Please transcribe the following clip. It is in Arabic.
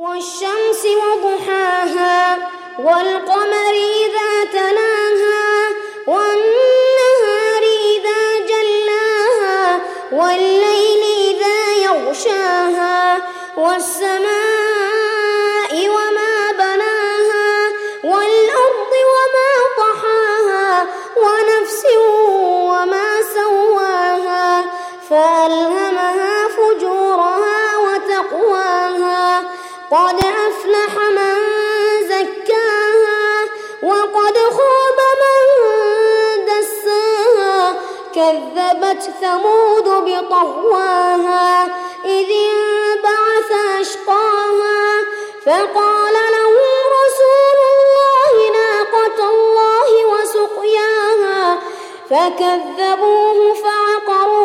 والشمس وضحاها والقمر إذا تلاها والنهار إذا جلاها والليل إذا يغشاها والسماء وما بناها والأرض وما طحاها ونفس وما سواها فألهمها قد أفلح من زكاها وقد خاب من دساها كذبت ثمود بطغواها إذ انبعث أشقاها فقال لهم رسول الله ناقة الله وسقياها فكذبوه فعقروا